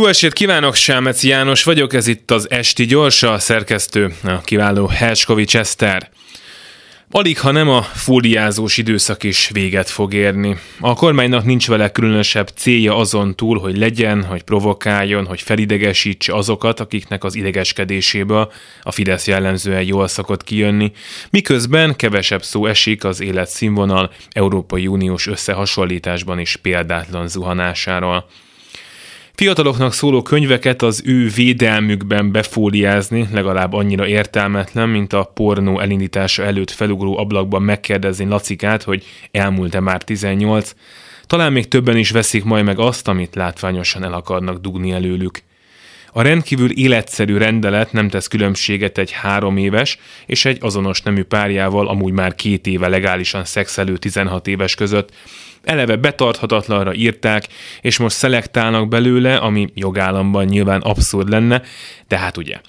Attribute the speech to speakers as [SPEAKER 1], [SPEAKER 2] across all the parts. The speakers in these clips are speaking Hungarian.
[SPEAKER 1] Jó estét kívánok, Sámec János vagyok, ez itt az Esti Gyorsa, a szerkesztő, a kiváló Herskovics Eszter. Alig, ha nem a fóliázós időszak is véget fog érni. A kormánynak nincs vele különösebb célja azon túl, hogy legyen, hogy provokáljon, hogy felidegesítse azokat, akiknek az idegeskedéséből a Fidesz jellemzően jól szokott kijönni, miközben kevesebb szó esik az életszínvonal Európai Uniós összehasonlításban is példátlan zuhanásáról. Fiataloknak szóló könyveket az ő védelmükben befóliázni legalább annyira értelmetlen, mint a pornó elindítása előtt felugró ablakban megkérdezni Lacikát, hogy elmúlt-e már 18. Talán még többen is veszik majd meg azt, amit látványosan el akarnak dugni előlük. A rendkívül életszerű rendelet nem tesz különbséget egy három éves és egy azonos nemű párjával amúgy már két éve legálisan szexelő 16 éves között, eleve betarthatatlanra írták, és most szelektálnak belőle, ami jogállamban nyilván abszurd lenne, de hát ugye.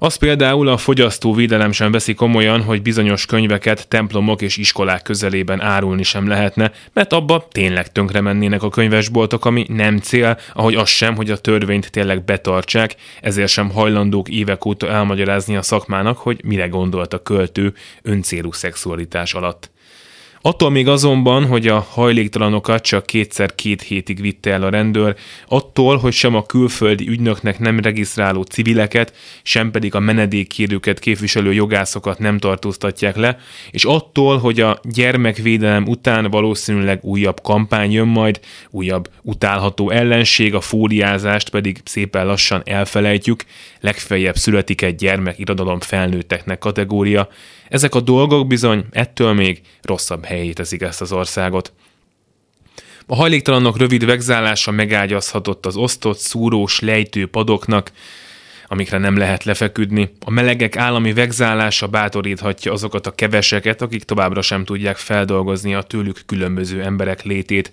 [SPEAKER 1] Az például a fogyasztóvédelem sem veszi komolyan, hogy bizonyos könyveket templomok és iskolák közelében árulni sem lehetne, mert abba tényleg tönkre mennének a könyvesboltok, ami nem cél, ahogy az sem, hogy a törvényt tényleg betartsák, ezért sem hajlandók évek óta elmagyarázni a szakmának, hogy mire gondolt a költő öncélú szexualitás alatt. Attól még azonban, hogy a hajléktalanokat csak kétszer két hétig vitte el a rendőr, attól, hogy sem a külföldi ügynöknek nem regisztráló civileket, sem pedig a menedékkérőket képviselő jogászokat nem tartóztatják le, és attól, hogy a gyermekvédelem után valószínűleg újabb kampány jön majd, újabb utálható ellenség, a fóliázást pedig szépen lassan elfelejtjük, legfeljebb születik egy gyermek irodalom felnőtteknek kategória, ezek a dolgok bizony ettől még rosszabb helyét teszik ezt az országot. A hajléktalanok rövid vegzálása megágyazhatott az osztott, szúrós, lejtő padoknak, amikre nem lehet lefeküdni. A melegek állami vegzálása bátoríthatja azokat a keveseket, akik továbbra sem tudják feldolgozni a tőlük különböző emberek létét.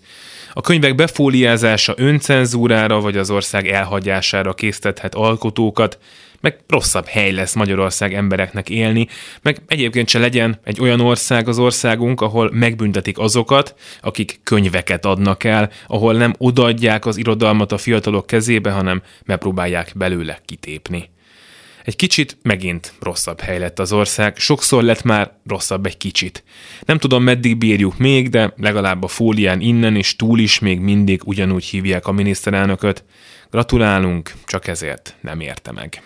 [SPEAKER 1] A könyvek befóliázása öncenzúrára vagy az ország elhagyására késztethet alkotókat, meg rosszabb hely lesz Magyarország embereknek élni, meg egyébként se legyen egy olyan ország az országunk, ahol megbüntetik azokat, akik könyveket adnak el, ahol nem odaadják az irodalmat a fiatalok kezébe, hanem megpróbálják belőle kitépni. Egy kicsit megint rosszabb hely lett az ország, sokszor lett már rosszabb egy kicsit. Nem tudom, meddig bírjuk még, de legalább a fólián innen és túl is még mindig ugyanúgy hívják a miniszterelnököt. Gratulálunk, csak ezért nem érte meg.